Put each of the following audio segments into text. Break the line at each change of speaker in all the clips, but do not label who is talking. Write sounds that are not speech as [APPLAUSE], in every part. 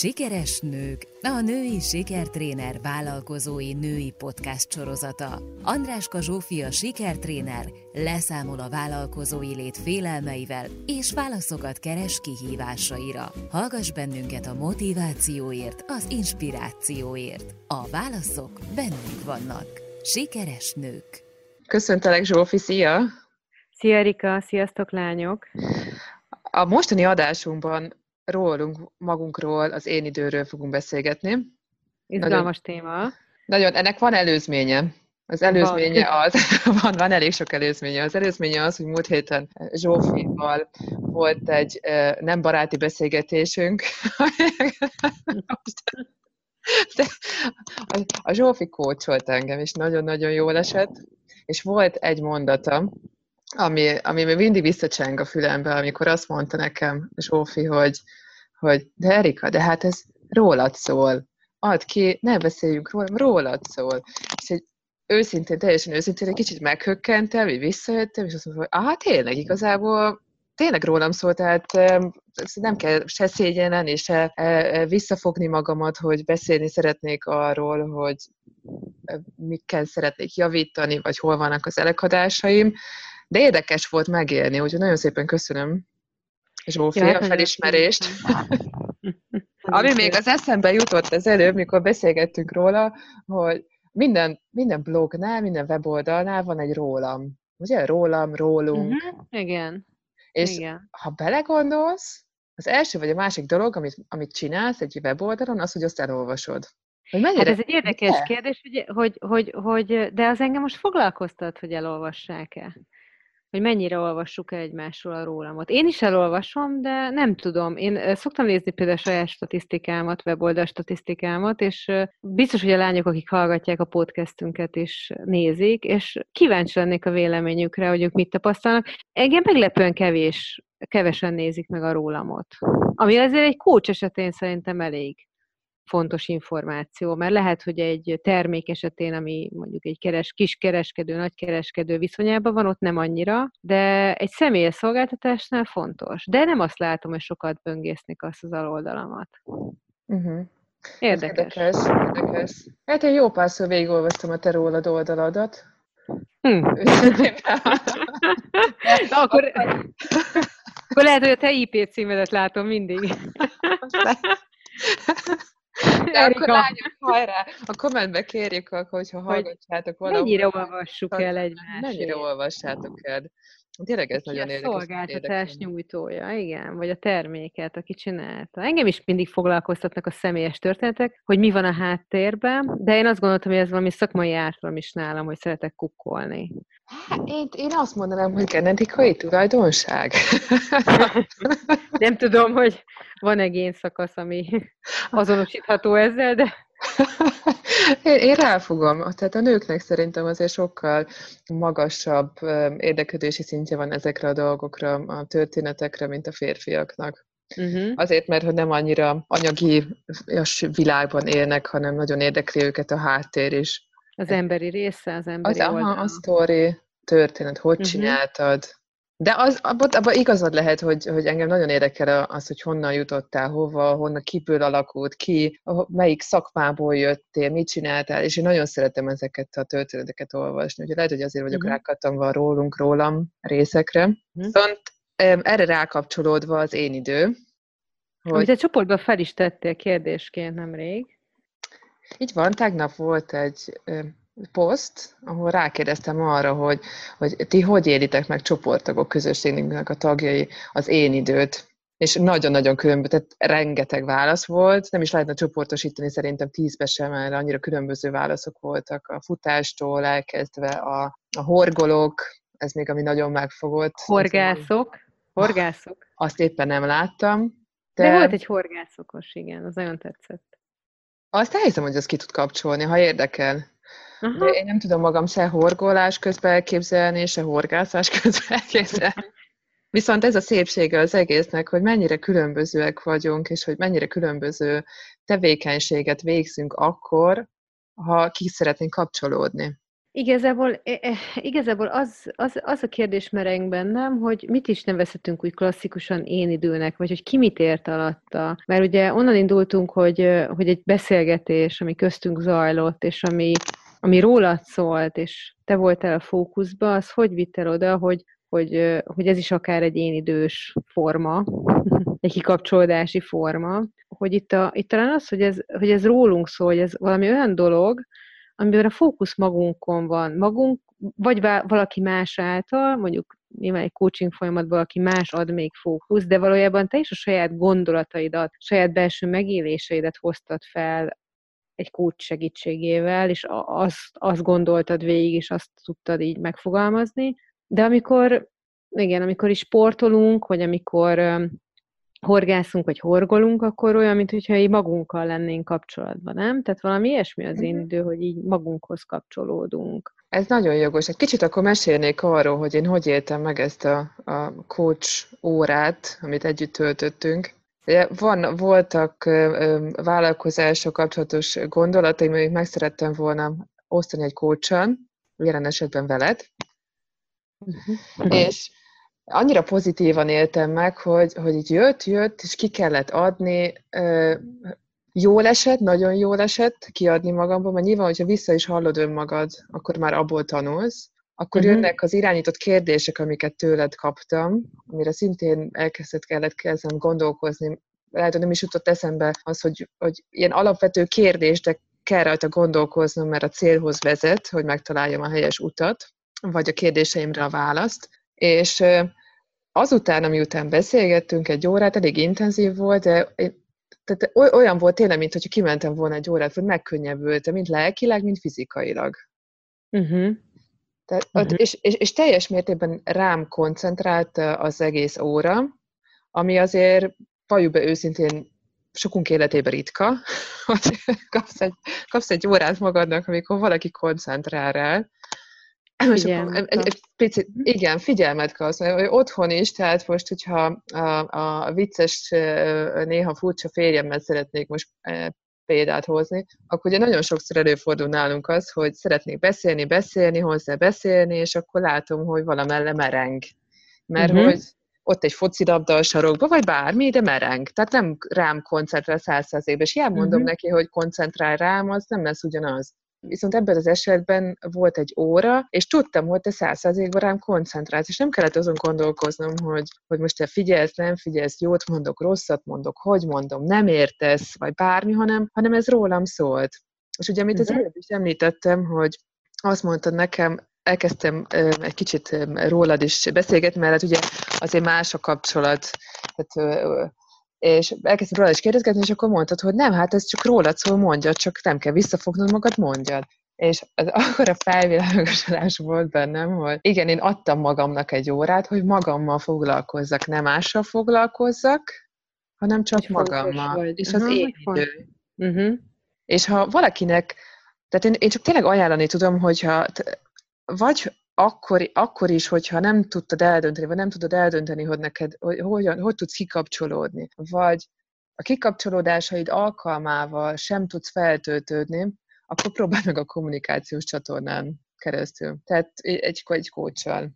Sikeres nők, a női sikertréner vállalkozói női podcast sorozata. Andráska Zsófia sikertréner leszámol a vállalkozói lét félelmeivel és válaszokat keres kihívásaira. Hallgass bennünket a motivációért, az inspirációért. A válaszok bennünk vannak. Sikeres nők.
Köszöntelek Zsófi, szia!
Szia Erika, sziasztok lányok!
A mostani adásunkban rólunk, magunkról, az én időről fogunk beszélgetni.
Izgalmas nagyon, téma.
Nagyon, ennek van előzménye. Az előzménye van. az, [LAUGHS] van, van elég sok előzménye. Az előzménye az, hogy múlt héten Zsófival volt egy nem baráti beszélgetésünk. [LAUGHS] De a Zsófi kócsolt engem, és nagyon-nagyon jól esett, és volt egy mondata, ami, ami még mindig visszacseng a fülembe, amikor azt mondta nekem Zsófi, hogy, hogy de Erika, de hát ez rólad szól. Add ki, ne beszéljünk róla, rólad szól. És egy őszintén, teljesen őszintén egy kicsit meghökkentem, így visszajöttem, és azt mondtam, hogy ah, tényleg, igazából tényleg rólam szól, tehát nem kell se szégyenlen, se e, e, visszafogni magamat, hogy beszélni szeretnék arról, hogy e, mikkel szeretnék javítani, vagy hol vannak az elekadásaim, de érdekes volt megélni, úgyhogy nagyon szépen köszönöm Zsófi ja, a felismerést. Ami még az eszembe jutott az előbb, mikor beszélgettünk róla, hogy minden, minden blognál, minden weboldalnál van egy rólam. Ugye? Rólam, rólunk. Uh-huh.
Igen.
És
Igen.
ha belegondolsz, az első vagy a másik dolog, amit, amit csinálsz egy weboldalon, az, hogy azt elolvasod.
Hogy mennyire? Hát ez egy érdekes de? kérdés, hogy, hogy, hogy, hogy, de az engem most foglalkoztat, hogy elolvassák-e hogy mennyire olvassuk egymásról a rólamot. Én is elolvasom, de nem tudom. Én szoktam nézni például a saját statisztikámat, weboldal statisztikámat, és biztos, hogy a lányok, akik hallgatják a podcastünket is nézik, és kíváncsi lennék a véleményükre, hogy ők mit tapasztalnak. Engem meglepően kevés, kevesen nézik meg a rólamot. Ami azért egy kócs esetén szerintem elég fontos információ, mert lehet, hogy egy termék esetén, ami mondjuk egy keres, kiskereskedő, nagykereskedő viszonyában van, ott nem annyira, de egy személyes szolgáltatásnál fontos. De nem azt látom, hogy sokat böngésznek azt az aloldalamat. Uh-huh. Érdekes.
érdekes. Érdekes. Hát én jó párszor végigolvastam a te rólad oldaladat. [LAUGHS] Hmm.
Na, akkor, [LAUGHS] akkor lehet, hogy a te IP címedet látom mindig.
De akkor lányok, hajrá! A kommentbe kérjük, hogyha hallgatjátok
valamit. Mennyire olvassuk el egymást?
Mennyire olvassátok el? Tényleg ez nagyon
a
érdekes.
szolgáltatás nyújtója, igen, vagy a terméket, aki csinálta. Engem is mindig foglalkoztatnak a személyes történetek, hogy mi van a háttérben, de én azt gondoltam, hogy ez valami szakmai ártalom is nálam, hogy szeretek kukkolni.
Hát, én, én azt mondanám, hogy genetikai tulajdonság. [LAUGHS]
Nem tudom, hogy van-e génszakasz, ami [LAUGHS] azonosítható ezzel, de
én, én ráfogom. Tehát a nőknek szerintem azért sokkal magasabb érdeklődési szintje van ezekre a dolgokra, a történetekre, mint a férfiaknak. Uh-huh. Azért, mert hogy nem annyira anyagi világban élnek, hanem nagyon érdekli őket a háttér is.
Az emberi része, az emberi
az, aha, a sztori, történet, hogy uh-huh. csináltad, de az, abban, abban igazad lehet, hogy, hogy engem nagyon érdekel az, hogy honnan jutottál, hova, honnan, kiből alakult ki, melyik szakmából jöttél, mit csináltál, és én nagyon szeretem ezeket a történeteket olvasni. Úgyhogy lehet, hogy azért vagyok uh-huh. rákattamva rólunk, rólam részekre. Uh-huh. Viszont erre rákapcsolódva az én idő.
Hogy... Amit a csoportban fel is tettél kérdésként nemrég.
Így van, tegnap volt egy poszt, ahol rákérdeztem arra, hogy, hogy ti hogy élitek meg csoporttagok közösségünknek a tagjai az én időt. És nagyon-nagyon különböző, tehát rengeteg válasz volt, nem is lehetne csoportosítani szerintem tízbe sem, mert annyira különböző válaszok voltak a futástól elkezdve a, a horgolók, ez még ami nagyon megfogott.
Horgászok? Horgászok?
Azt éppen nem láttam.
De, de volt egy horgászokos, igen, az nagyon tetszett.
Azt elhiszem, hogy az ki tud kapcsolni, ha érdekel. Aha. De én nem tudom magam se horgolás közben elképzelni, se horgászás [LAUGHS] közben elképzelni. Viszont ez a szépsége az egésznek, hogy mennyire különbözőek vagyunk, és hogy mennyire különböző tevékenységet végzünk akkor, ha ki szeretnénk kapcsolódni.
Igazából, e, e, igazából az, az, az a kérdés mereng bennem, hogy mit is nevezhetünk úgy klasszikusan én időnek, vagy hogy ki mit ért alatta. Mert ugye onnan indultunk, hogy, hogy egy beszélgetés, ami köztünk zajlott, és ami, ami rólad szólt, és te voltál a fókuszba, az hogy vitt oda, hogy, hogy, hogy ez is akár egy én idős forma, [LAUGHS] egy kikapcsolódási forma, hogy itt, a, itt talán az, hogy ez, hogy ez rólunk szól, hogy ez valami olyan dolog, amiben a fókusz magunkon van, magunk, vagy valaki más által, mondjuk nyilván egy coaching folyamatban valaki más ad még fókusz, de valójában te is a saját gondolataidat, saját belső megéléseidet hoztad fel egy coach segítségével, és azt, azt gondoltad végig, és azt tudtad így megfogalmazni. De amikor, igen, amikor is sportolunk, vagy amikor horgászunk, vagy horgolunk, akkor olyan, mintha így magunkkal lennénk kapcsolatban, nem? Tehát valami ilyesmi az én mhm. idő, hogy így magunkhoz kapcsolódunk.
Ez nagyon jogos. Egy kicsit akkor mesélnék arról, hogy én hogy éltem meg ezt a, a coach órát, amit együtt töltöttünk. Van, voltak vállalkozások kapcsolatos gondolataim, amik meg szerettem volna osztani egy coachon, jelen esetben veled. Uh-huh. És annyira pozitívan éltem meg, hogy, hogy így jött, jött, és ki kellett adni, jól esett, nagyon jól esett kiadni magamból, mert nyilván, hogyha vissza is hallod önmagad, akkor már abból tanulsz, akkor uh-huh. jönnek az irányított kérdések, amiket tőled kaptam, amire szintén elkezdett kellett kezdem gondolkozni. Lehet, hogy nem is jutott eszembe az, hogy, hogy ilyen alapvető kérdés, de kell rajta gondolkoznom, mert a célhoz vezet, hogy megtaláljam a helyes utat, vagy a kérdéseimre a választ. És azután, amiután beszélgettünk egy órát, elég intenzív volt, de tehát olyan volt tényleg, mint hogy kimentem volna egy órát, hogy megkönnyebbültem, mint lelkileg, mint fizikailag. Uh-huh. Tehát, uh-huh. És, és, és teljes mértékben rám koncentrált az egész óra, ami azért, valljuk őszintén, sokunk életében ritka, [LAUGHS] hogy kapsz egy, kapsz egy órát magadnak, amikor valaki koncentrál rá, igen, egy, egy picit, igen, figyelmet kell hogy otthon is, tehát most, hogyha a, a vicces, néha furcsa férjemmel szeretnék most példát hozni, akkor ugye nagyon sokszor előfordul nálunk az, hogy szeretnék beszélni, beszélni, hozzá beszélni, és akkor látom, hogy valamelle mereng. Mert uh-huh. hogy ott egy focilabda a sarokba, vagy bármi, de mereng. Tehát nem rám koncentrál százszerzékben, és ilyen mondom uh-huh. neki, hogy koncentrál rám, az nem lesz ugyanaz. Viszont ebben az esetben volt egy óra, és tudtam, hogy te százszerzékban rám koncentrálsz, és nem kellett azon gondolkoznom, hogy, hogy most te figyelsz, nem figyelsz, jót mondok, rosszat mondok, hogy mondom, nem értesz, vagy bármi, hanem, hanem ez rólam szólt. És ugye, amit az mhm. előbb is említettem, hogy azt mondtad nekem, elkezdtem egy kicsit rólad is beszélgetni, mert hát ugye azért más a kapcsolat. Tehát és elkezdtem róla is kérdezgetni, és akkor mondtad, hogy nem, hát ez csak rólad szól, mondjad, csak nem kell visszafognod magad, mondjad. És az akkor a felvilágosodás volt bennem, hogy igen, én adtam magamnak egy órát, hogy magammal foglalkozzak, nem mással foglalkozzak, hanem csak hogy magammal. Vagy. És az uh-huh, én idő. Uh-huh. És ha valakinek, tehát én, én csak tényleg ajánlani tudom, hogyha vagy akkor, akkor is, hogyha nem tudtad eldönteni, vagy nem tudod eldönteni, hogy neked, hogy hogyan, hogy tudsz kikapcsolódni, vagy a kikapcsolódásaid alkalmával sem tudsz feltöltődni, akkor próbálj meg a kommunikációs csatornán keresztül. Tehát egy, egy kócsal.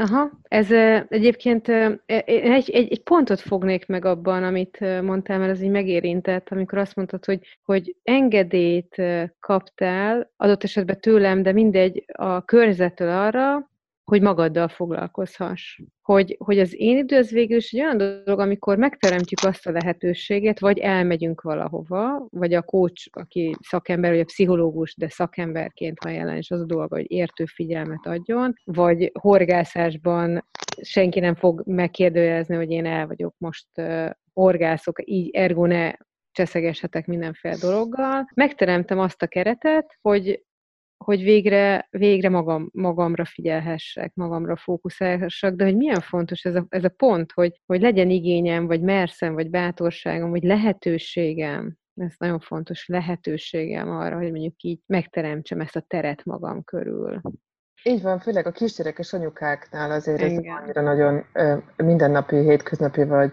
Aha, ez egyébként e, egy, egy, egy pontot fognék meg abban, amit mondtál, mert ez így megérintett, amikor azt mondtad, hogy, hogy engedélyt kaptál, adott esetben tőlem, de mindegy, a környezettől arra, hogy magaddal foglalkozhass. Hogy, hogy az én idő az végül is egy olyan dolog, amikor megteremtjük azt a lehetőséget, vagy elmegyünk valahova, vagy a coach, aki szakember, vagy a pszichológus, de szakemberként van jelen, és az a dolga, hogy értő figyelmet adjon, vagy horgászásban senki nem fog megkérdőjelezni, hogy én el vagyok most uh, horgászok, így ergo ne cseszegeshetek mindenféle dologgal. Megteremtem azt a keretet, hogy hogy végre, végre magam, magamra figyelhessek, magamra fókuszálhassak, de hogy milyen fontos ez a, ez a pont, hogy, hogy legyen igényem, vagy merszem, vagy bátorságom, vagy lehetőségem, ez nagyon fontos, lehetőségem arra, hogy mondjuk így megteremtsem ezt a teret magam körül.
Így van, főleg a kisgyerekes anyukáknál azért Igen. ez annyira nagyon mindennapi, hétköznapi vagy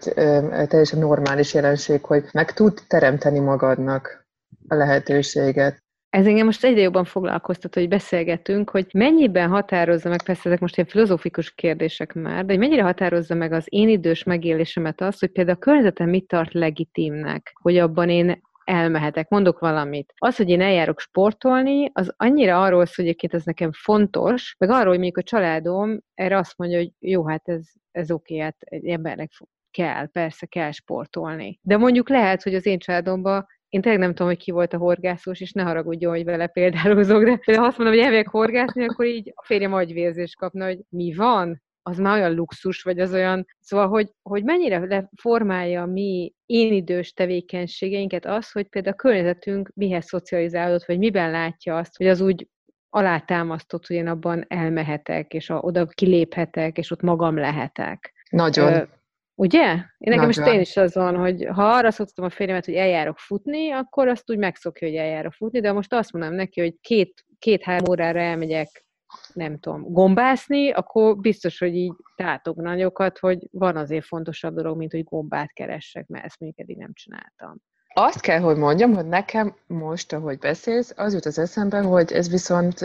teljesen normális jelenség, hogy meg tud teremteni magadnak a lehetőséget.
Ez engem most egyre jobban foglalkoztat, hogy beszélgetünk, hogy mennyiben határozza meg, persze ezek most ilyen filozófikus kérdések már, de hogy mennyire határozza meg az én idős megélésemet az, hogy például a környezetem mit tart legitimnek, hogy abban én elmehetek. Mondok valamit. Az, hogy én eljárok sportolni, az annyira arról szól, hogy egyébként ez nekem fontos, meg arról, hogy mondjuk a családom erre azt mondja, hogy jó, hát ez, ez oké, okay, hát egy embernek kell, persze kell sportolni. De mondjuk lehet, hogy az én családomban én tényleg nem tudom, hogy ki volt a horgászós, és ne haragudjon, hogy vele példálozok, de ha azt mondom, hogy elmegyek horgászni, akkor így a férjem agyvérzést kapna, hogy mi van? Az már olyan luxus, vagy az olyan... Szóval, hogy, hogy mennyire formálja mi én idős tevékenységeinket az, hogy például a környezetünk mihez szocializálódott, vagy miben látja azt, hogy az úgy alátámasztott, hogy én abban elmehetek, és a, oda kiléphetek, és ott magam lehetek.
Nagyon.
Ugye? Én nekem most én is az van, hogy ha arra szoktam a férjemet, hogy eljárok futni, akkor azt úgy megszokja, hogy eljárok futni, de most azt mondom neki, hogy két, két-három órára elmegyek, nem tudom, gombászni, akkor biztos, hogy így tátog nagyokat, hogy van azért fontosabb dolog, mint hogy gombát keressek, mert ezt még eddig nem csináltam.
Azt kell, hogy mondjam, hogy nekem most, ahogy beszélsz, az jut az eszembe, hogy ez viszont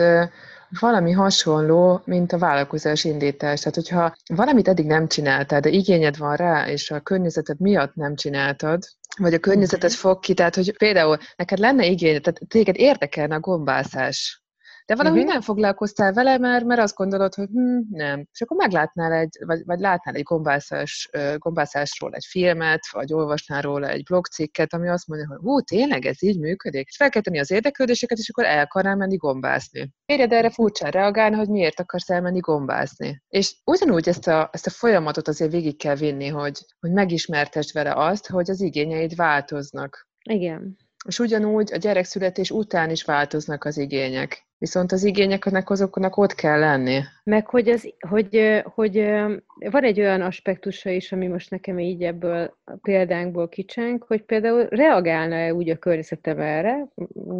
valami hasonló, mint a vállalkozás indítás. Tehát, hogyha valamit eddig nem csináltál, de igényed van rá, és a környezeted miatt nem csináltad, vagy a környezeted mhm. fog ki, tehát, hogy például neked lenne igény, tehát téged érdekelne a gombászás, de valahogy uh-huh. nem foglalkoztál vele, mert, mert azt gondolod, hogy hm, nem. És akkor meglátnál egy, vagy, vagy látnál egy gombászás, gombászásról egy filmet, vagy olvasnál róla egy blogcikket, ami azt mondja, hogy hú, tényleg ez így működik. És fel kell tenni az érdeklődéseket, és akkor el akarnál menni gombászni. Érjed erre furcsán reagálni, hogy miért akarsz elmenni gombászni. És ugyanúgy ezt a, ezt a folyamatot azért végig kell vinni, hogy, hogy megismertesd vele azt, hogy az igényeid változnak.
Igen.
És ugyanúgy a gyerekszületés után is változnak az igények. Viszont az igényeknek azoknak ott kell lenni.
Meg hogy, az, hogy, hogy van egy olyan aspektusa is, ami most nekem így ebből a példánkból kicseng, hogy például reagálna-e úgy a környezetem erre,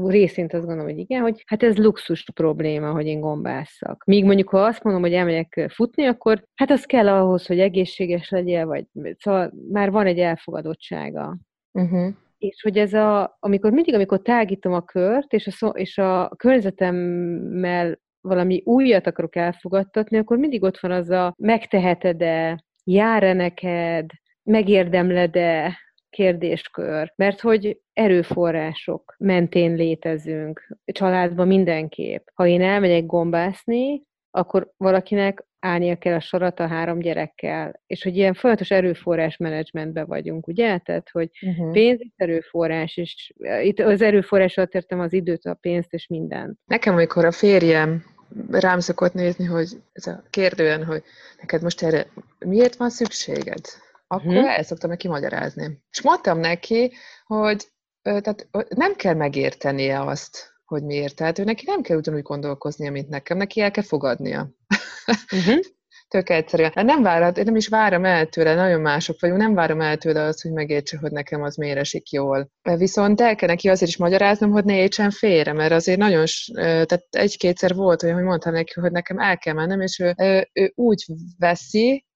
részint azt gondolom, hogy igen, hogy hát ez luxus probléma, hogy én gombásszak. Míg mondjuk, ha azt mondom, hogy elmegyek futni, akkor hát az kell ahhoz, hogy egészséges legyél, vagy szóval már van egy elfogadottsága. Uh-huh és hogy ez a, amikor mindig, amikor tágítom a kört, és a, és a környezetemmel valami újat akarok elfogadtatni, akkor mindig ott van az a megteheted-e, jár-e neked, megérdemled-e kérdéskör, mert hogy erőforrások mentén létezünk, családban mindenképp. Ha én elmegyek gombászni, akkor valakinek állnia kell a sorat a három gyerekkel, és hogy ilyen folyamatos erőforrás menedzsmentben vagyunk, ugye? Tehát, hogy uh-huh. pénz és erőforrás, és itt az erőforrás alatt értem az időt, a pénzt és mindent.
Nekem, amikor a férjem rám szokott nézni, hogy ez a kérdően, hogy neked most erre miért van szükséged? Akkor uh-huh. el szoktam neki magyarázni. És mondtam neki, hogy tehát nem kell megértenie azt, hogy miért. Tehát ő neki nem kell ugyanúgy gondolkoznia, mint nekem, neki el kell fogadnia. Uh-huh. Tök egyszerűen. Hát nem várat, én nem is várom el tőle, nagyon mások vagyunk, nem várom el tőle azt, hogy megértse, hogy nekem az miért esik jól. Viszont el kell neki azért is magyaráznom, hogy ne értsen félre, mert azért nagyon, tehát egy-kétszer volt olyan, hogy mondtam neki, hogy nekem el kell mennem, és ő, ő úgy veszi,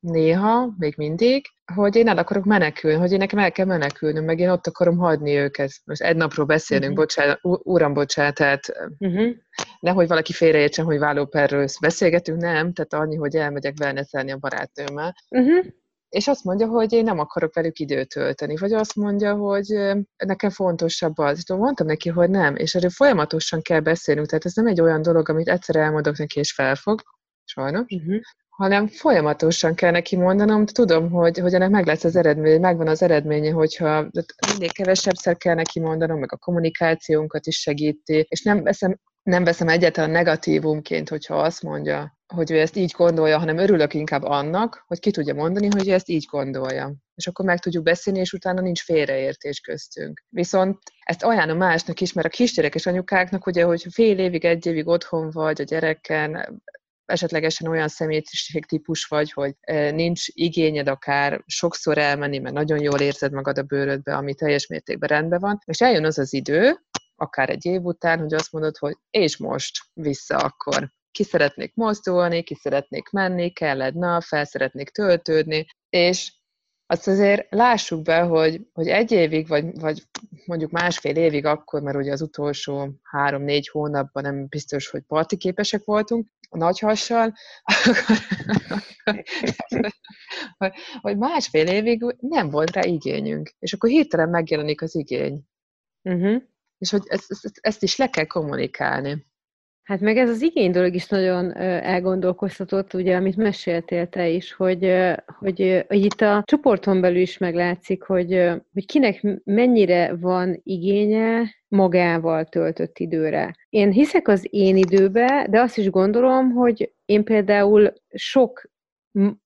néha, még mindig, hogy én el akarok menekülni, hogy én nekem el kell menekülnöm, meg én ott akarom hagyni őket. Most egy napról beszélünk, uh-huh. bocsánat, uram, bocsánat, tehát uh-huh. nehogy valaki félreértsen, hogy vállóperről beszélgetünk, nem, tehát annyi, hogy elmegyek wellnesselni a barátnőmmel. Uh-huh. És azt mondja, hogy én nem akarok velük időt tölteni, vagy azt mondja, hogy nekem fontosabb az. És mondtam neki, hogy nem, és erről folyamatosan kell beszélnünk, tehát ez nem egy olyan dolog, amit egyszer elmondok neki, és felfog, sajnos, uh-huh hanem folyamatosan kell neki mondanom, tudom, hogy, hogy ennek meg lesz az eredmény, megvan az eredménye, hogyha mindig kevesebbszer kell neki mondanom, meg a kommunikációnkat is segíti, és nem veszem, nem veszem egyáltalán negatívumként, hogyha azt mondja, hogy ő ezt így gondolja, hanem örülök inkább annak, hogy ki tudja mondani, hogy ő ezt így gondolja. És akkor meg tudjuk beszélni, és utána nincs félreértés köztünk. Viszont ezt ajánlom másnak is, mert a kisgyerekes anyukáknak, ugye, hogy fél évig, egy évig otthon vagy a gyereken, esetlegesen olyan személyiségtípus vagy, hogy nincs igényed akár sokszor elmenni, mert nagyon jól érzed magad a bőrödbe, ami teljes mértékben rendben van, és eljön az az idő, akár egy év után, hogy azt mondod, hogy és most vissza akkor. Ki szeretnék mozdulni, ki szeretnék menni, kelled nap, fel szeretnék töltődni, és azt azért lássuk be, hogy, hogy egy évig, vagy, vagy mondjuk másfél évig akkor, mert ugye az utolsó három-négy hónapban nem biztos, hogy partiképesek voltunk, a nagy hassal, [LAUGHS] hogy másfél évig nem volt rá igényünk. És akkor hirtelen megjelenik az igény. Uh-huh. És hogy ezt, ezt, ezt is le kell kommunikálni.
Hát meg ez az igény dolog is nagyon elgondolkoztatott, ugye, amit meséltél te is, hogy, hogy, hogy itt a csoporton belül is meglátszik, hogy, hogy kinek mennyire van igénye magával töltött időre. Én hiszek az én időbe, de azt is gondolom, hogy én például sok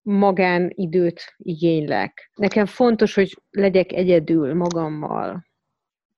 magánidőt igénylek. Nekem fontos, hogy legyek egyedül magammal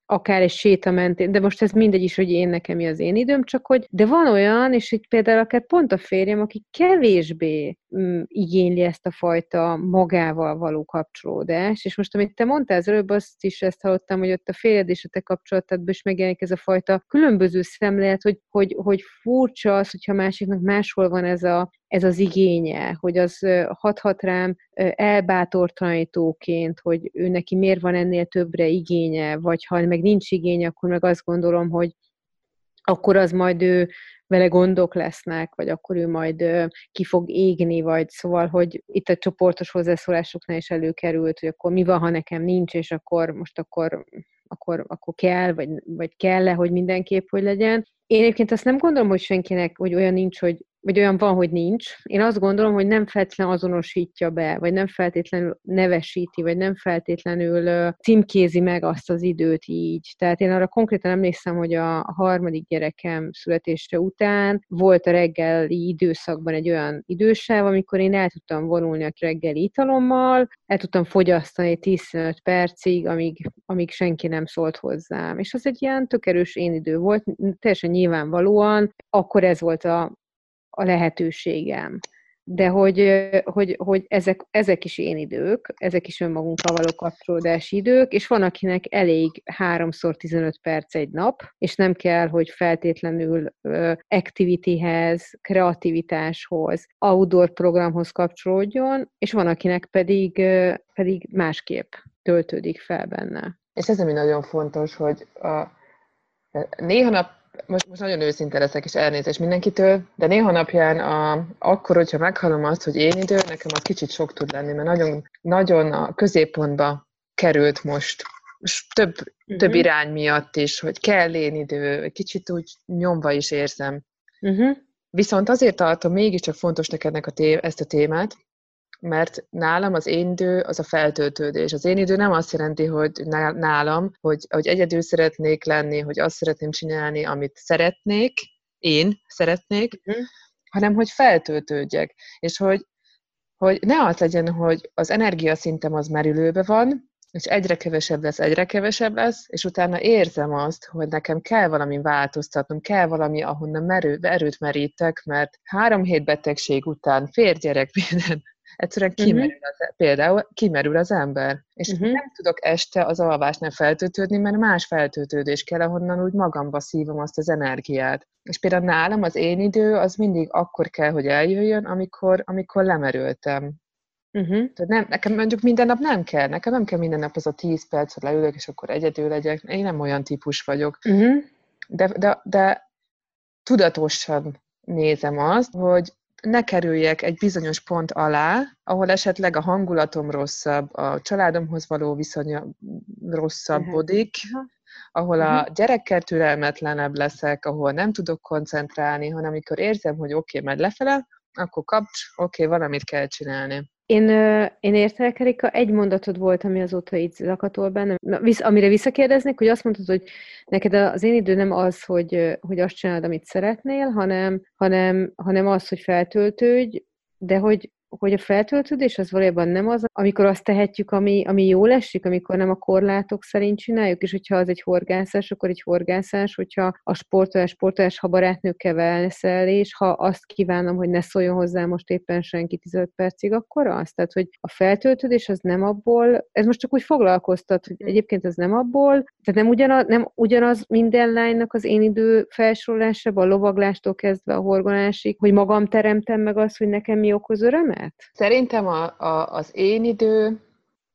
akár egy séta mentén, de most ez mindegy is, hogy én nekem mi az én időm, csak hogy, de van olyan, és itt például akár pont a férjem, aki kevésbé mm, igényli ezt a fajta magával való kapcsolódást, és most amit te mondtál az előbb, azt is ezt hallottam, hogy ott a férjed és a te kapcsolatodban is megjelenik ez a fajta különböző szemlélet, hogy, hogy, hogy furcsa az, hogyha másiknak máshol van ez a, ez az igénye, hogy az hathat rám elbátortalanítóként, hogy ő neki miért van ennél többre igénye, vagy ha meg nincs igénye, akkor meg azt gondolom, hogy akkor az majd ő vele gondok lesznek, vagy akkor ő majd ki fog égni, vagy szóval, hogy itt a csoportos hozzászólásoknál is előkerült, hogy akkor mi van, ha nekem nincs, és akkor most akkor, akkor, akkor kell, vagy, vagy kell-e, hogy mindenképp hogy legyen. Én egyébként azt nem gondolom, hogy senkinek, hogy olyan nincs, hogy vagy olyan van, hogy nincs. Én azt gondolom, hogy nem feltétlenül azonosítja be, vagy nem feltétlenül nevesíti, vagy nem feltétlenül címkézi meg azt az időt így. Tehát én arra konkrétan emlékszem, hogy a harmadik gyerekem születése után volt a reggeli időszakban egy olyan idősáv, amikor én el tudtam vonulni a reggeli italommal, el tudtam fogyasztani 15 percig, amíg, amíg senki nem szólt hozzám. És az egy ilyen tök erős én idő volt, teljesen nyilvánvalóan, akkor ez volt a, a lehetőségem. De hogy, hogy, hogy ezek, ezek is én idők, ezek is önmagunkkal való kapcsolódási idők, és van, akinek elég 3x15 perc egy nap, és nem kell, hogy feltétlenül activityhez, kreativitáshoz, outdoor programhoz kapcsolódjon, és van, akinek pedig, pedig másképp töltődik fel benne.
És ez ami nagyon fontos, hogy a, néha nap most, most nagyon őszinte leszek, és elnézést mindenkitől, de néha napján a, akkor, hogyha meghallom azt, hogy én idő, nekem az kicsit sok tud lenni, mert nagyon, nagyon a középpontba került most, több, uh-huh. több irány miatt is, hogy kell én idő, kicsit úgy nyomva is érzem. Uh-huh. Viszont azért tartom mégiscsak fontos neked a té- ezt a témát, mert nálam az én idő az a feltöltődés. Az én idő nem azt jelenti, hogy nálam, hogy, hogy egyedül szeretnék lenni, hogy azt szeretném csinálni, amit szeretnék, én szeretnék, mm. hanem hogy feltöltődjek. És hogy, hogy ne az legyen, hogy az energiaszintem az merülőbe van, és egyre kevesebb lesz, egyre kevesebb lesz, és utána érzem azt, hogy nekem kell valami változtatnom, kell valami, ahonnan merő, erőt merítek, mert három hét betegség után, férgyerek, minden, egyszerűen mhm. kimerül az, például kimerül az ember. És uh-huh. nem tudok este az alvásnál feltöltődni, mert más feltöltődés kell, ahonnan úgy magamba szívom azt az energiát. És például nálam az én idő az mindig akkor kell, hogy eljöjjön, amikor, amikor lemerültem. Uh-huh. Tehát nem, nekem mondjuk minden nap nem kell, nekem nem kell minden nap az a 10 perc, hogy leülök, és akkor egyedül legyek. Én nem olyan típus vagyok. Uh-huh. De, de, de tudatosan nézem azt, hogy ne kerüljek egy bizonyos pont alá, ahol esetleg a hangulatom rosszabb, a családomhoz való viszonya rosszabbodik, ahol a mhm. gyerekkel türelmetlenebb leszek, ahol nem tudok koncentrálni, hanem amikor érzem, hogy oké, okay, megy lefele, akkor kapcs, oké, okay, valamit kell csinálni.
Én, én értelek, Erika, egy mondatod volt, ami azóta így zakatol bennem. Na, visz, amire visszakérdeznék, hogy azt mondtad, hogy neked az én idő nem az, hogy, hogy azt csinálod, amit szeretnél, hanem, hanem, hanem az, hogy feltöltődj, de hogy hogy a feltöltődés az valójában nem az, amikor azt tehetjük, ami, ami jól esik, amikor nem a korlátok szerint csináljuk, és hogyha az egy horgászás, akkor egy horgászás, hogyha a sportolás, sportolás, ha barátnőkkel veszel, és ha azt kívánom, hogy ne szóljon hozzá most éppen senki 15 percig, akkor az. Tehát, hogy a feltöltődés az nem abból, ez most csak úgy foglalkoztat, hogy egyébként az nem abból, tehát nem ugyanaz, nem ugyanaz minden lánynak az én idő felsorolásában, a lovaglástól kezdve a horgonásig, hogy magam teremtem meg azt, hogy nekem mi okoz örömet?
Lehet? Szerintem a, a, az én idő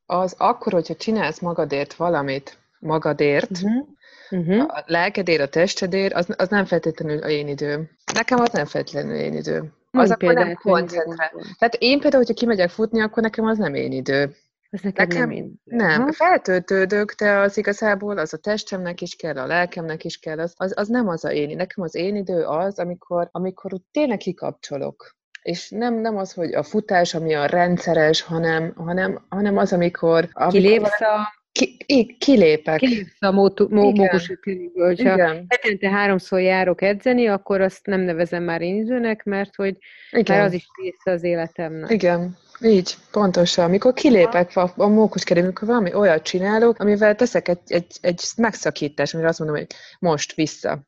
az akkor, hogyha csinálsz magadért valamit, magadért, uh-huh. Uh-huh. a lelkedért, a testedért, az, az nem feltétlenül a én időm. Nekem az nem feltétlenül én időm. Az akkor nem koncentrál. Tehát én például, hogyha kimegyek futni, akkor nekem az nem én idő.
Ez nekem, nekem nem én.
Nem, ha? feltöltődök, de az igazából az a testemnek is kell, a lelkemnek is kell, az, az, az nem az a én. Nekem az én idő az, amikor, amikor tényleg kikapcsolok. És nem, nem az, hogy a futás, ami a rendszeres, hanem, hanem, hanem az, amikor... amikor
Kilépsz a
ki, í, kilépek.
Kilépsz a mókusítőniből. Hogyha hetente háromszor járok edzeni, akkor azt nem nevezem már időnek, mert hogy Igen. már az is része az életemnek.
Igen. Így, pontosan. Amikor kilépek a, a mókuskerül, amikor valami olyat csinálok, amivel teszek egy, egy, egy megszakítást, amire azt mondom, hogy most vissza.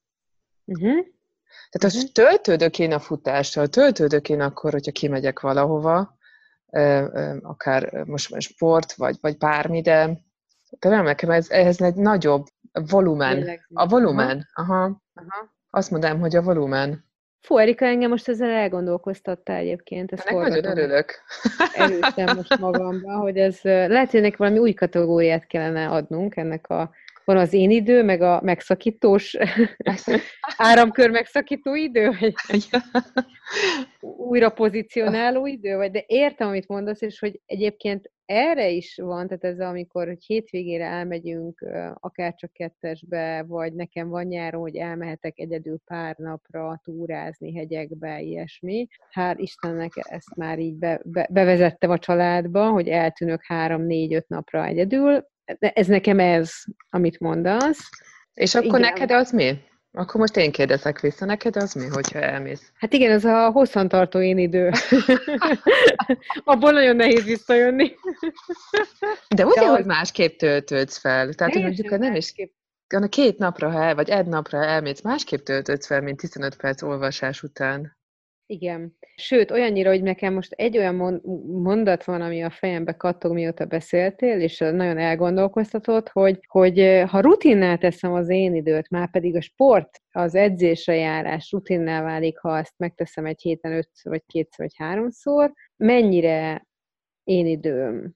Uh-huh. Tehát uh-huh. töltődök én a futással, töltődök én akkor, hogyha kimegyek valahova, akár most sport, vagy, vagy bármi, de, de nem nekem ez, ehhez egy nagyobb volumen. A volumen, aha. aha. Azt mondom, hogy a volumen.
Fú, Erika, engem most ezzel elgondolkoztatta egyébként.
Ezt Ennek nagyon örülök.
Előttem most magamban, hogy ez lehet, hogy ennek valami új kategóriát kellene adnunk ennek a van az én idő, meg a megszakítós [LAUGHS] áramkör megszakító idő, vagy újra pozícionáló idő, vagy de értem, amit mondasz, és hogy egyébként erre is van, tehát ez amikor hogy hétvégére elmegyünk, akár csak kettesbe, vagy nekem van nyáron, hogy elmehetek egyedül pár napra túrázni hegyekbe, ilyesmi. Hát Istennek ezt már így be, be, bevezettem a családba, hogy eltűnök három-négy-öt napra egyedül. Ez nekem ez, amit mondasz.
És akkor Igen. neked az mi? Akkor most én kérdezek vissza, neked az mi, hogyha elmész?
Hát igen, ez a hosszantartó én idő. [LAUGHS] Abból nagyon nehéz visszajönni.
De ugye, hogy másképp töltődsz fel. Tehát, hogy mondjuk nem is a két napra, ha el, vagy egy napra elmész, másképp töltődsz fel, mint 15 perc olvasás után.
Igen. Sőt, olyannyira, hogy nekem most egy olyan mondat van, ami a fejembe kattog, mióta beszéltél, és nagyon elgondolkoztatott, hogy, hogy ha rutinnál teszem az én időt, már pedig a sport, az edzésre járás rutinnál válik, ha ezt megteszem egy héten öt vagy kétszer, vagy háromszor, mennyire én időm,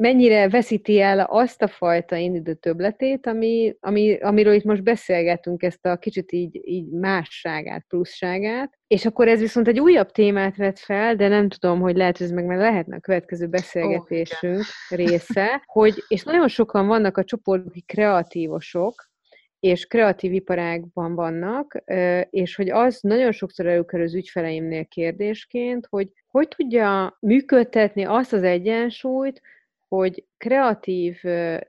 mennyire veszíti el azt a fajta én idő többletét, ami, ami, amiről itt most beszélgetünk, ezt a kicsit így, így másságát, pluszságát, és akkor ez viszont egy újabb témát vet fel, de nem tudom, hogy lehet, hogy ez meg már lehetne a következő beszélgetésünk oh, része, hogy, és nagyon sokan vannak a csoportok kreatívosok, és kreatív iparágban vannak, és hogy az nagyon sokszor előkerül az ügyfeleimnél kérdésként, hogy hogy tudja működtetni azt az egyensúlyt, hogy kreatív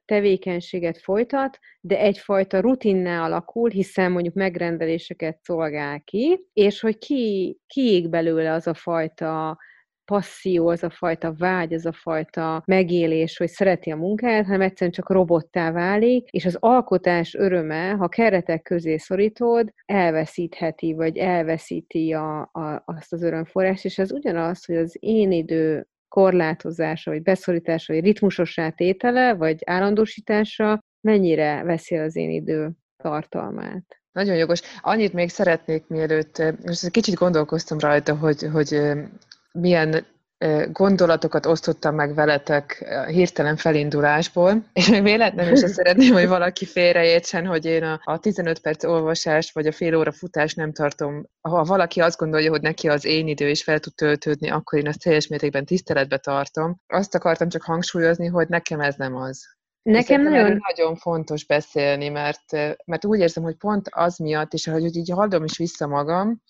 tevékenységet folytat, de egyfajta rutinná alakul, hiszen mondjuk megrendeléseket szolgál ki, és hogy ki, kiég belőle az a fajta passzió, az a fajta vágy, az a fajta megélés, hogy szereti a munkáját, hanem egyszerűen csak robottá válik, és az alkotás öröme, ha keretek közé szorítod, elveszítheti, vagy elveszíti a, a, azt az örömforrást, és ez ugyanaz, hogy az én idő korlátozása, vagy beszorítása, vagy ritmusosá tétele, vagy állandósítása mennyire veszi az én idő tartalmát.
Nagyon jogos. Annyit még szeretnék, mielőtt, most kicsit gondolkoztam rajta, hogy, hogy milyen gondolatokat osztottam meg veletek hirtelen felindulásból, [LAUGHS] és még véletlenül sem [LAUGHS] szeretném, hogy valaki félreértsen, hogy én a, a 15 perc olvasás vagy a fél óra futás nem tartom. Ha valaki azt gondolja, hogy neki az én idő is fel tud töltődni, akkor én azt teljes mértékben tiszteletbe tartom. Azt akartam csak hangsúlyozni, hogy nekem ez nem az.
Nekem nagyon...
nagyon fontos beszélni, mert, mert úgy érzem, hogy pont az miatt, és ahogy így hallom is vissza magam,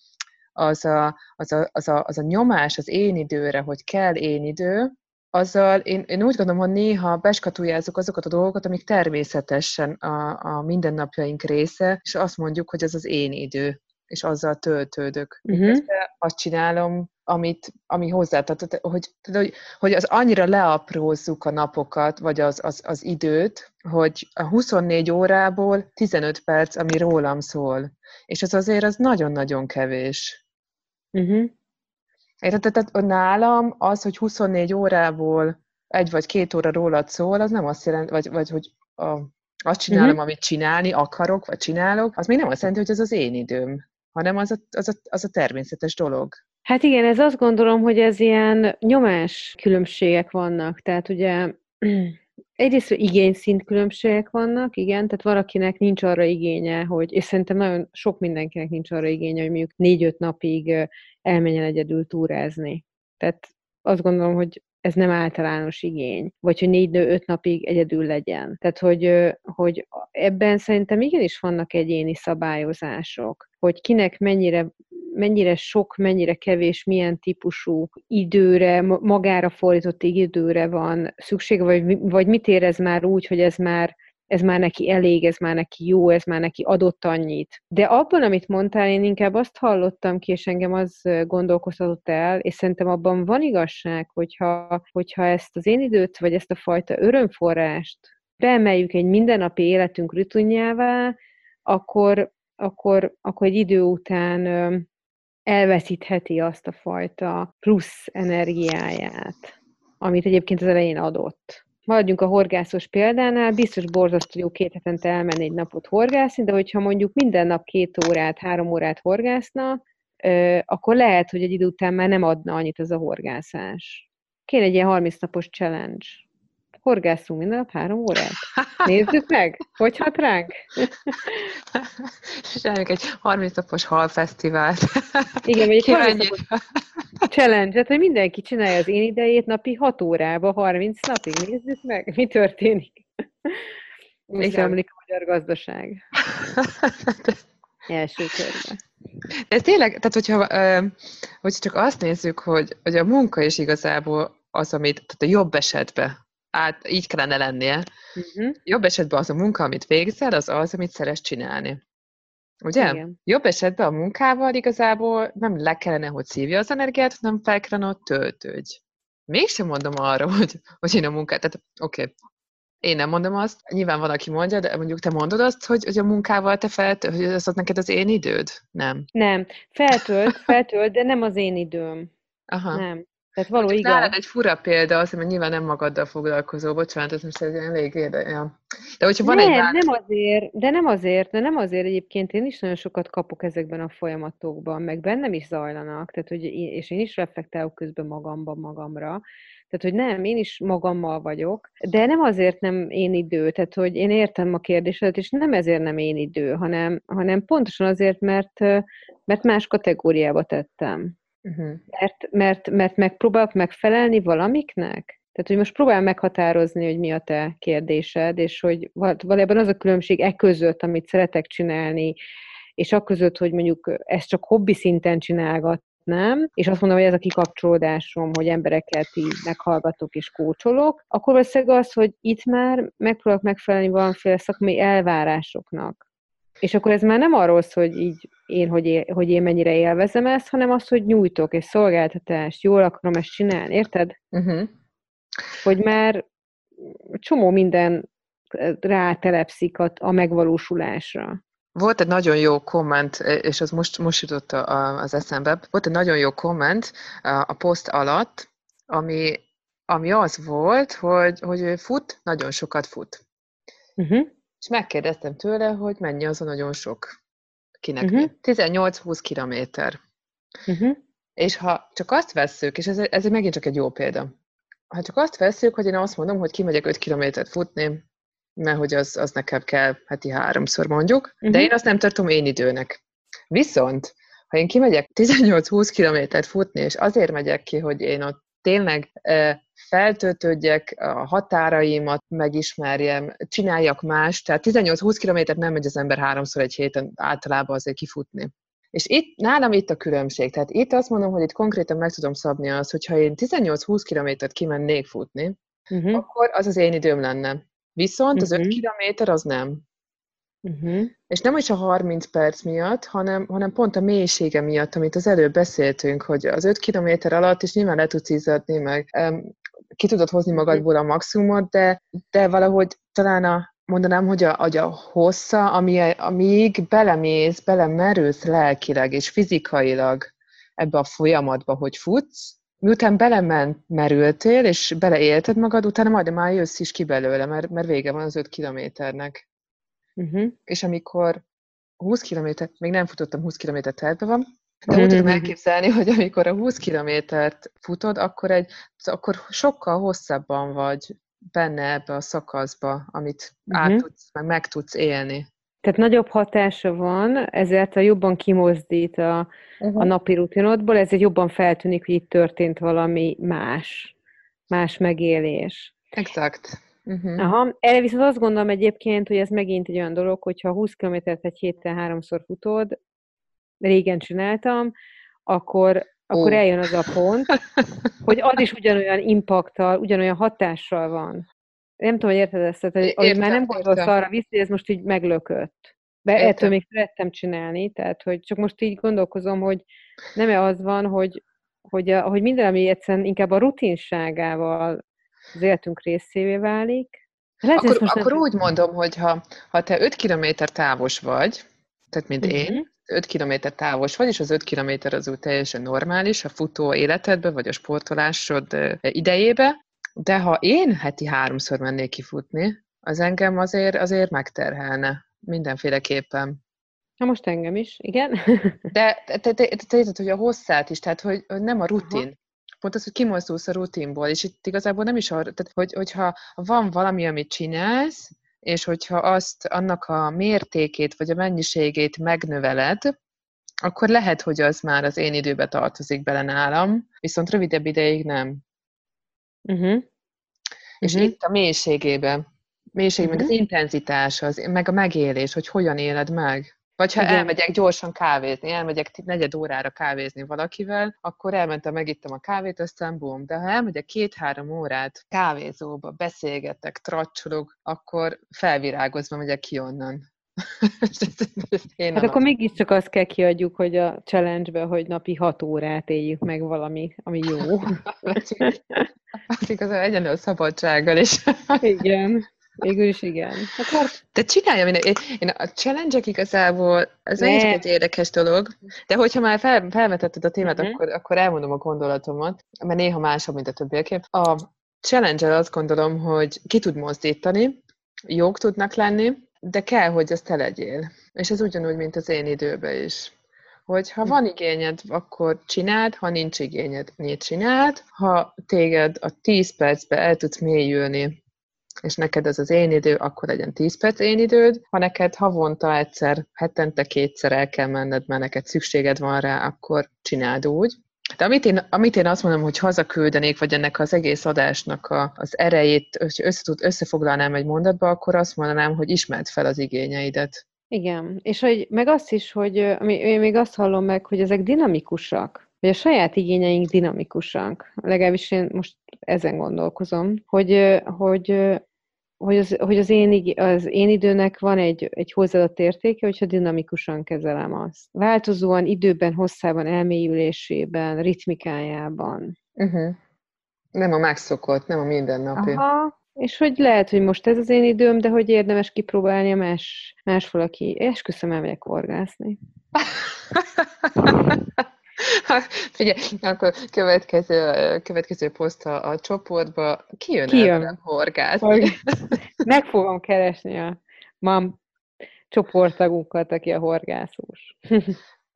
az a, az, a, az, a, az a nyomás az én időre, hogy kell én idő, azzal én, én úgy gondolom, hogy néha beskatujázzuk azokat a dolgokat, amik természetesen a, a mindennapjaink része, és azt mondjuk, hogy ez az én idő, és azzal töltődök. Uh-huh. azt csinálom, amit, ami hozzátartott, hogy, hogy, hogy az annyira leaprózzuk a napokat, vagy az, az, az időt, hogy a 24 órából 15 perc, ami rólam szól. És az azért az nagyon-nagyon kevés. Uh-huh. Érted? Tehát nálam az, hogy 24 órából egy vagy két óra rólad szól, az nem azt jelenti, vagy, vagy hogy a, azt csinálom, uh-huh. amit csinálni akarok, vagy csinálok, az még nem azt jelenti, hogy ez az én időm, hanem az a, az a, az a természetes dolog.
Hát igen, ez azt gondolom, hogy ez ilyen nyomás különbségek vannak. Tehát ugye [CLEARS THROAT] egyrészt igényszint különbségek vannak, igen, tehát valakinek nincs arra igénye, hogy, és szerintem nagyon sok mindenkinek nincs arra igénye, hogy mondjuk négy-öt napig elmenjen egyedül túrázni. Tehát azt gondolom, hogy ez nem általános igény, vagy hogy négy-öt napig egyedül legyen. Tehát, hogy, hogy ebben szerintem igenis vannak egyéni szabályozások, hogy kinek mennyire mennyire sok, mennyire kevés, milyen típusú időre, magára fordított időre van szüksége, vagy, vagy mit érez már úgy, hogy ez már ez már neki elég, ez már neki jó, ez már neki adott annyit. De abban, amit mondtál, én inkább azt hallottam ki, és engem az gondolkoztatott el, és szerintem abban van igazság, hogyha, hogyha ezt az én időt, vagy ezt a fajta örömforrást beemeljük egy mindennapi életünk rutinjává, akkor, akkor, akkor egy idő után elveszítheti azt a fajta plusz energiáját, amit egyébként az elején adott. Maradjunk a horgászos példánál, biztos borzasztó jó két hetente elmenni egy napot horgászni, de hogyha mondjuk minden nap két órát, három órát horgászna, akkor lehet, hogy egy idő után már nem adna annyit az a horgászás. Kéne egy ilyen 30 napos challenge horgászunk minden nap három órát. [LAUGHS] Nézzük meg, hogy hat ránk.
Csináljunk egy 30 napos halfesztivált.
Igen, vagy egy 30 napos challenge hogy mindenki csinálja az én idejét napi 6 órába, 30 napig. Nézzük meg, mi történik. Összeomlik a magyar gazdaság. Első körben.
De tényleg, tehát hogyha, hogyha csak azt nézzük, hogy, hogy a munka is igazából az, amit, tehát a jobb esetben át, így kellene lennie. Uh-huh. Jobb esetben az a munka, amit végzel, az az, amit szeretsz csinálni. Ugye? Igen. Jobb esetben a munkával igazából nem le kellene, hogy szívja az energiát, hanem fel kellene, hogy töltődj. Mégsem mondom arra, [LAUGHS] hogy, hogy én a munkát, tehát oké, okay, én nem mondom azt, nyilván van, aki mondja, de mondjuk te mondod azt, hogy, hogy a munkával te felt, hogy az az neked az én időd? Nem.
Nem. Feltölt, feltölt, de nem az én időm. Aha. Nem. Tehát való Mondjuk igaz.
Nálad egy fura példa, azt mert nyilván nem magaddal foglalkozó, bocsánat, ez most egy elég érdekel. De hogyha van
nem,
egy
nem azért, de nem azért, de nem azért egyébként én is nagyon sokat kapok ezekben a folyamatokban, meg bennem is zajlanak, tehát, hogy én, és én is reflektálok közben magamban magamra, tehát, hogy nem, én is magammal vagyok, de nem azért nem én idő, tehát, hogy én értem a kérdésedet, és nem ezért nem én idő, hanem, hanem pontosan azért, mert, mert más kategóriába tettem. Uh-huh. Mert, mert, mert megpróbálok megfelelni valamiknek? Tehát, hogy most próbál meghatározni, hogy mi a te kérdésed, és hogy valójában az a különbség e között, amit szeretek csinálni, és a között, hogy mondjuk ezt csak hobbi szinten csinálgatnám, és azt mondom, hogy ez a kikapcsolódásom, hogy embereket így meghallgatok és kócsolok, akkor valószínűleg az, hogy itt már megpróbálok megfelelni valamiféle szakmai elvárásoknak. És akkor ez már nem arról szól, hogy így én, hogy én, hogy én mennyire élvezem ezt, hanem az, hogy nyújtok egy szolgáltatást, jól akarom ezt csinálni, érted? Uh-huh. Hogy már csomó minden rátelepszik a, a megvalósulásra.
Volt egy nagyon jó komment, és az most, most jutott az eszembe, volt egy nagyon jó komment a poszt alatt, ami, ami az volt, hogy, hogy fut, nagyon sokat fut. Uh-huh. És megkérdeztem tőle, hogy mennyi az a nagyon sok. Kinek uh-huh. 18-20 kilométer. Uh-huh. És ha csak azt vesszük, és ez, ez megint csak egy jó példa, ha csak azt vesszük, hogy én azt mondom, hogy kimegyek 5 kilométert futni, mert hogy az, az nekem kell heti háromszor mondjuk, uh-huh. de én azt nem tartom én időnek. Viszont, ha én kimegyek 18-20 kilométert futni, és azért megyek ki, hogy én ott tényleg feltöltődjek, a határaimat megismerjem, csináljak más, tehát 18-20 kilométert nem megy az ember háromszor egy héten általában azért kifutni. És itt, nálam itt a különbség. Tehát itt azt mondom, hogy itt konkrétan meg tudom szabni azt, hogyha én 18-20 kilométert kimennék futni, uh-huh. akkor az az én időm lenne. Viszont az uh-huh. 5 kilométer az nem. Uh-huh. És nem is a 30 perc miatt, hanem, hanem pont a mélysége miatt, amit az előbb beszéltünk, hogy az 5 kilométer alatt is nyilván le tudsz izzadni, meg um, ki tudod hozni magadból a maximumot, de, de valahogy talán a, mondanám, hogy a, hogy a hossza, ami, amíg belemész, belemerülsz lelkileg és fizikailag ebbe a folyamatba, hogy futsz, miután belement merültél, és beleélted magad, utána majd már jössz is ki belőle, mert, mert vége van az 5 kilométernek. Uh-huh. És amikor 20 kilométer, még nem futottam 20 kilométer terve van, de úgy tudom [LAUGHS] elképzelni, hogy amikor a 20 kilométert futod, akkor, egy, akkor sokkal hosszabban vagy benne ebbe a szakaszba, amit uh-huh. át tudsz, meg meg tudsz élni.
Tehát nagyobb hatása van, ezért a jobban kimozdít a, uh-huh. a napi rutinodból, ezért jobban feltűnik, hogy itt történt valami más, más megélés.
Exakt.
Uh-huh. Aha, erre viszont azt gondolom egyébként, hogy ez megint egy olyan dolog, hogyha 20 km-t egy héten háromszor futod, régen csináltam, akkor, akkor eljön az a pont, hogy az is ugyanolyan impaktal, ugyanolyan hatással van. Nem tudom, hogy érted ezt, hogy, hogy már nem gondolsz értem. arra vissza, hogy ez most így meglökött. De értem. ettől még szerettem csinálni, tehát hogy csak most így gondolkozom, hogy nem-e az van, hogy, hogy, a, hogy minden, ami egyszerűen inkább a rutinságával az életünk részévé válik.
Lehet, akkor akkor úgy mondom, hogy ha, ha te 5 kilométer távos vagy, tehát mint uh-huh. én, 5 kilométer távos vagy, és az 5 kilométer az úgy teljesen normális a futó életedbe, vagy a sportolásod idejébe, de ha én heti háromszor mennék kifutni, az engem azért, azért megterhelne mindenféleképpen.
Na most engem is, igen.
De te, te, te, te hogy a hosszát is, tehát hogy, hogy nem a rutin. Aha. Pont az, hogy kimozdulsz a rutinból, és itt igazából nem is arra, tehát hogy, hogyha van valami, amit csinálsz, és hogyha azt, annak a mértékét vagy a mennyiségét megnöveled, akkor lehet, hogy az már az én időbe tartozik bele nálam, viszont rövidebb ideig nem. Uh-huh. És uh-huh. itt a mélységében, mélységében uh-huh. az intenzitás, az, meg a megélés, hogy hogyan éled meg. Vagy ha Igen. elmegyek gyorsan kávézni, elmegyek negyed órára kávézni valakivel, akkor elmentem, megittem a kávét, aztán bum. De ha elmegyek két-három órát kávézóba, beszélgetek, tracsolok, akkor felvirágozva megyek ki onnan. [LAUGHS]
Én hát akkor mégiscsak azt kell kiadjuk, hogy a challenge-be, hogy napi hat órát éljük meg valami, ami jó. [LAUGHS]
az igazán egyenlő a szabadsággal is.
Igen. Végül is igen.
Akkor... De csinálja minden. Én, én a challenge igazából, ez ne. egy érdekes dolog, de hogyha már fel, felvetetted a témát, uh-huh. akkor, akkor elmondom a gondolatomat, mert néha másabb, mint a többieké. A challenge azt gondolom, hogy ki tud mozdítani, jók tudnak lenni, de kell, hogy ezt te legyél. És ez ugyanúgy, mint az én időben is. Hogy ha van igényed, akkor csináld, ha nincs igényed, négy csináld. Ha téged a 10 percbe el tudsz mélyülni és neked ez az én idő, akkor legyen 10 perc én időd. Ha neked havonta egyszer, hetente kétszer el kell menned, mert neked szükséged van rá, akkor csináld úgy. De amit én, amit én azt mondom, hogy hazaküldenék, vagy ennek az egész adásnak a, az erejét, hogy össze tud, összefoglalnám egy mondatba, akkor azt mondanám, hogy ismerd fel az igényeidet.
Igen, és hogy meg azt is, hogy ami, én még azt hallom meg, hogy ezek dinamikusak hogy a saját igényeink dinamikusak. Legalábbis én most ezen gondolkozom, hogy, hogy, hogy, az, hogy az, én, az én időnek van egy, egy hozzáadott értéke, hogyha dinamikusan kezelem azt. Változóan időben, hosszában, elmélyülésében, ritmikájában. Uh-huh.
Nem a megszokott, nem a mindennapi.
Aha, és hogy lehet, hogy most ez az én időm, de hogy érdemes kipróbálni a más, más valaki. Esküszöm, elmegyek horgászni. [LAUGHS] [LAUGHS]
Figyelj, akkor következő, következő poszt a, a csoportba. Ki jön, Ki jön? horgászni? [LAUGHS]
Meg fogom keresni a mam csoporttagunkat, aki a horgászós. [LAUGHS]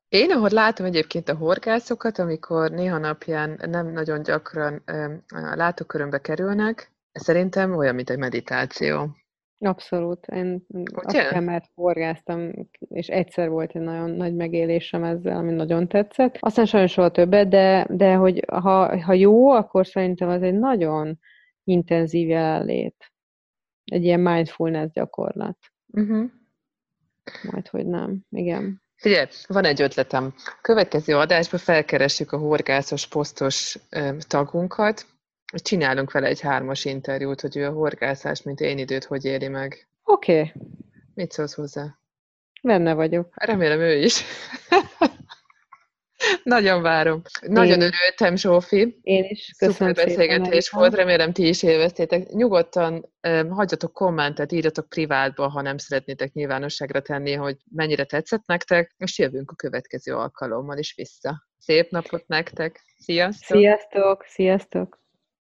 Én, ahogy látom egyébként a horgászokat, amikor néha napján nem nagyon gyakran a látókörömbe kerülnek, szerintem olyan, mint egy meditáció.
Abszolút. Én mert horgáztam, és egyszer volt egy nagyon nagy megélésem ezzel, ami nagyon tetszett. Aztán sajnos soha többet, de, de hogy ha, ha jó, akkor szerintem az egy nagyon intenzív jelenlét. Egy ilyen mindfulness gyakorlat. Uh-huh. Majd, hogy nem. Igen.
Figyelj, van egy ötletem. Következő adásban felkeressük a horgászos posztos tagunkat, Csinálunk vele egy hármas interjút, hogy ő a horgászás, mint én időt, hogy éli meg.
Oké. Okay.
Mit szólsz hozzá?
Benne vagyok.
Remélem ő is. [LAUGHS] Nagyon várom. Nagyon én örültem, Zsófi.
Én is. Köszönöm
Szuper beszélgetés volt, remélem ti is élveztétek. Nyugodtan um, hagyjatok kommentet, írjatok privátba, ha nem szeretnétek nyilvánosságra tenni, hogy mennyire tetszett nektek, és jövünk a következő alkalommal is vissza. Szép napot nektek! Sziasztok!
Sziasztok! Sziasztok!